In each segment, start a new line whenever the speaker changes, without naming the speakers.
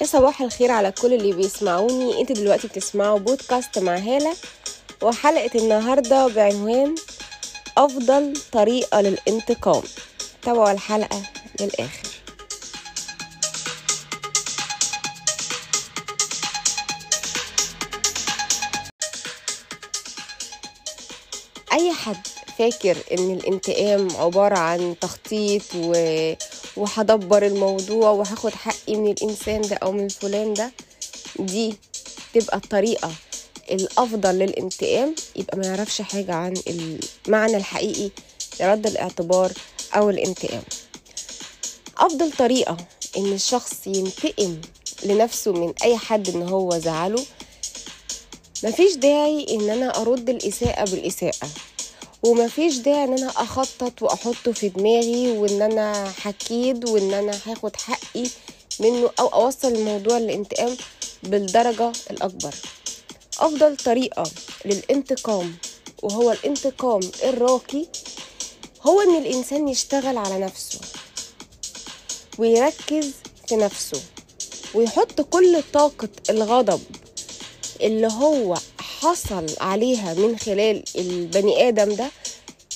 يا صباح الخير على كل اللي بيسمعوني. أنتوا دلوقتي بتسمعوا بودكاست مع هالة وحلقة النهاردة بعنوان أفضل طريقة للانتقام. تابعوا الحلقة للآخر. أي حد فاكر إن الانتقام عبارة عن تخطيط و... وهدبر الموضوع وهاخد حقي من الإنسان ده أو من فلان ده دي تبقى الطريقة الأفضل للانتقام يبقى ما يعرفش حاجة عن المعنى الحقيقي لرد الاعتبار أو الانتقام أفضل طريقة إن الشخص ينتقم لنفسه من أي حد إن هو زعله مفيش داعي إن أنا أرد الإساءة بالإساءة. ومفيش داعي إن أنا أخطط وأحطه في دماغي وإن أنا حكيد وإن أنا هاخد حقي منه أو أوصل الموضوع للانتقام بالدرجة الأكبر. أفضل طريقة للانتقام وهو الانتقام الراقي هو إن الإنسان يشتغل على نفسه ويركز في نفسه ويحط كل طاقة الغضب اللي هو حصل عليها من خلال البني آدم ده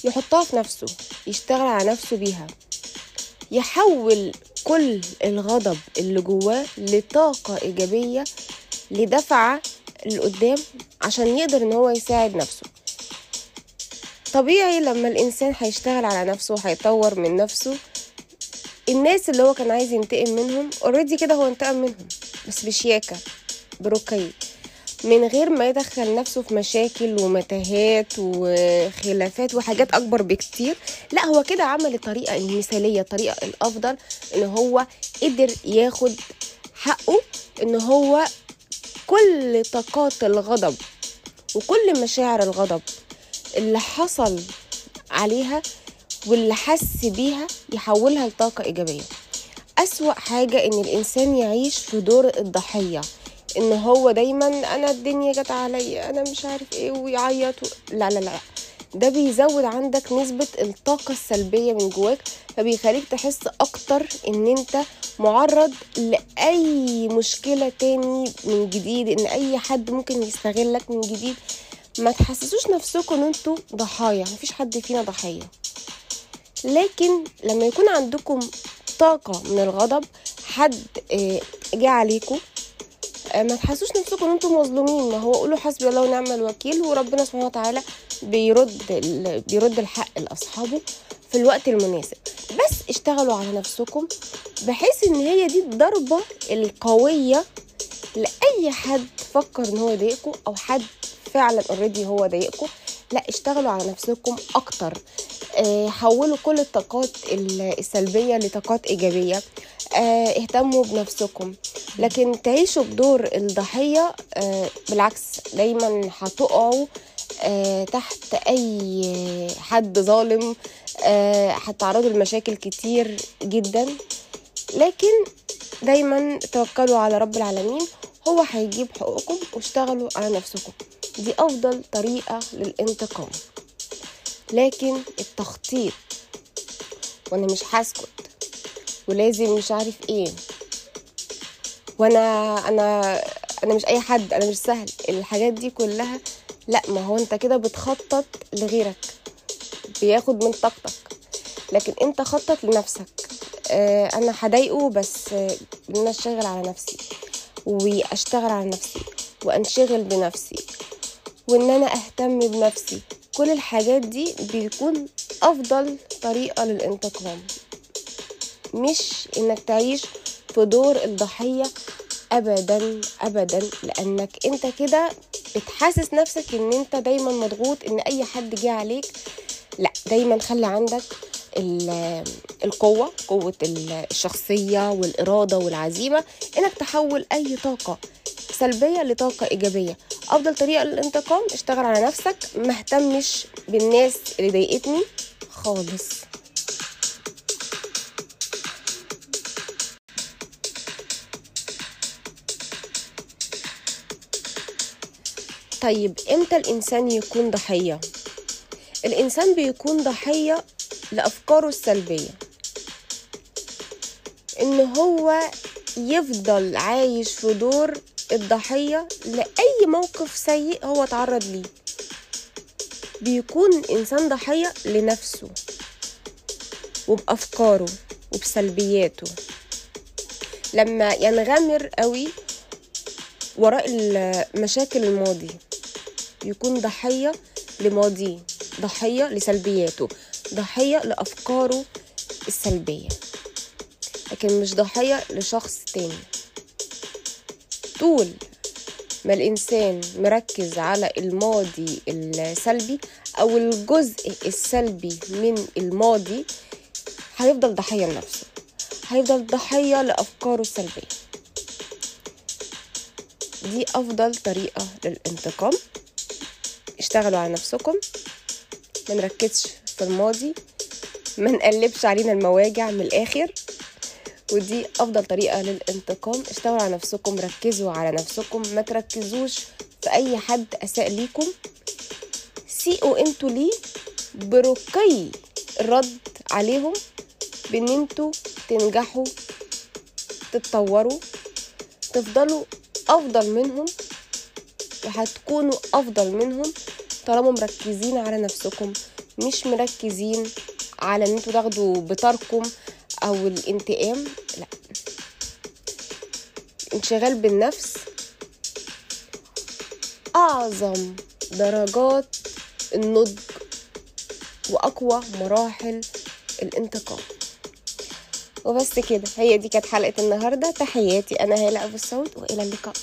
يحطها في نفسه يشتغل على نفسه بيها. يحول كل الغضب اللي جواه لطاقة إيجابية لدفعة لقدام عشان يقدر إن هو يساعد نفسه. طبيعي لما الإنسان هيشتغل على نفسه وهيطور من نفسه الناس اللي هو كان عايز ينتقم منهم اوريدي كده هو انتقم منهم بس بشياكة برقي من غير ما يدخل نفسه في مشاكل ومتاهات وخلافات وحاجات أكبر بكتير. لا هو كده عمل الطريقة المثالية الطريقة الأفضل إن هو قدر ياخد حقه إن هو كل طاقات الغضب وكل مشاعر الغضب اللي حصل عليها واللي حس بيها يحولها لطاقة إيجابية. أسوأ حاجة إن الإنسان يعيش في دور الضحية. إن هو دايما أنا الدنيا جت عليا أنا مش عارف إيه ويعيط. لا لا لا ده بيزود عندك نسبة الطاقة السلبية من جواك فبيخليك تحس أكتر إن أنت معرض لأي مشكلة تاني من جديد إن أي حد ممكن يستغلك من جديد ما تحسسوش نفسكم إن أنتوا ضحايا مفيش حد فينا ضحية لكن لما يكون عندكم طاقة من الغضب حد جه عليكم ما تحسوش نفسكم إن أنتم مظلومين. ما هو قولوا حسبي الله ونعم الوكيل وربنا سبحانه وتعالى بيرد بيرد الحق لأصحابه في الوقت المناسب. بس اشتغلوا على نفسكم بحيث إن هي دي الضربة القوية لأي حد فكر إن هو يضايقكم أو حد فعلا already هو ضايقكم. لا اشتغلوا على نفسكم أكتر. آه حولوا كل الطاقات السلبية لطاقات إيجابية. آه اهتموا بنفسكم. لكن تعيشوا بدور الضحية آه بالعكس دايما هتقعوا تحت أي حد ظالم هتعرضوا لمشاكل كتير جدا. لكن دايما توكلوا على رب العالمين هو هيجيب حقوقكم واشتغلوا على نفسكم. دي أفضل طريقة للانتقام. لكن التخطيط وأنا مش هسكت ولازم مش عارف إيه. وأنا أنا أنا مش اي حد أنا مش سهل. الحاجات دي كلها لا ما هو انت كده بتخطط لغيرك بياخد من طاقتك. لكن انت خطط لنفسك. آه أنا هضايقه بس ان أنا اشتغل على نفسي واشتغل على نفسي وانشغل بنفسي وان أنا اهتم بنفسي. كل الحاجات دي بيكون افضل طريقة للانتقام. مش انك تعيش في دور الضحية ابدا ابدا لأنك أنت كده بتحسس نفسك إن أنت دايما مضغوط إن أي حد جه عليك لأ دايما خلي عندك القوة قوة الشخصية والإرادة والعزيمة إنك تحول أي طاقة سلبية لطاقة إيجابية. أفضل طريقة للانتقام اشتغل على نفسك ما اهتمش بالناس اللي ضايقتني خالص. طيب إمتى الإنسان يكون ضحية؟ الإنسان بيكون ضحية لأفكاره السلبية. إن هو يفضل عايش في دور الضحية لأي موقف سيء هو تعرض ليه. بيكون إنسان ضحية لنفسه وبأفكاره وبسلبياته. لما ينغمر قوي وراء مشاكل الماضي. يكون ضحية لماضيه ضحية لسلبياته ضحية لأفكاره السلبية لكن مش ضحية لشخص تاني. طول ما الإنسان مركز على الماضي السلبي أو الجزء السلبي من الماضي هيفضل ضحية لنفسه هيفضل ضحية لأفكاره السلبية. دي أفضل طريقة للانتقام. اشتغلوا على نفسكم. ما نركزش في الماضي. ما نقلبش علينا المواجع من الآخر. ودي أفضل طريقة للانتقام. اشتغلوا على نفسكم ركزوا على نفسكم. ما تركزوش في أي حد أساء ليكم. سيئوا أنتوا ليه؟ برقي الرد عليهم بإن أنتوا تنجحوا تتطوروا تفضلوا أفضل منهم. وهتكونوا أفضل منهم طالما مركزين على نفسكم مش مركزين على إن أنتوا تاخدوا بطاركم أو الانتقام لأ. انشغال بالنفس أعظم درجات النضج وأقوى مراحل الانتقام. وبس كده هي دي كانت حلقة النهارده تحياتي أنا هالة أبو الصوت وإلى اللقاء.